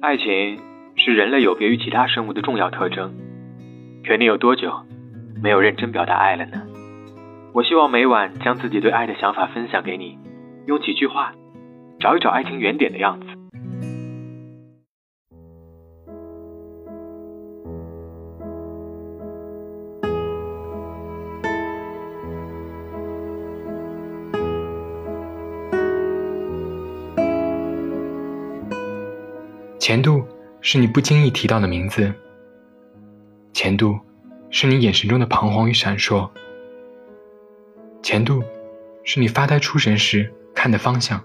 爱情是人类有别于其他生物的重要特征。可你有多久没有认真表达爱了呢？我希望每晚将自己对爱的想法分享给你，用几句话找一找爱情原点的样子。前度是你不经意提到的名字，前度是你眼神中的彷徨与闪烁，前度是你发呆出神时看的方向，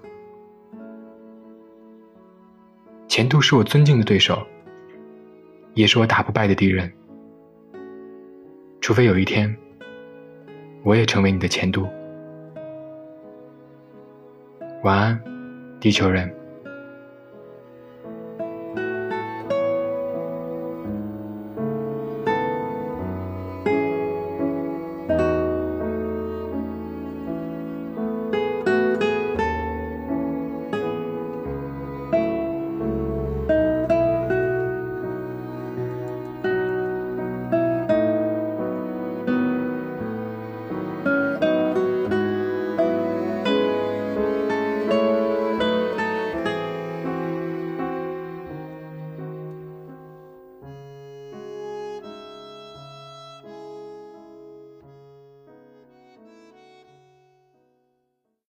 前度是我尊敬的对手，也是我打不败的敌人，除非有一天我也成为你的前度。晚安，地球人。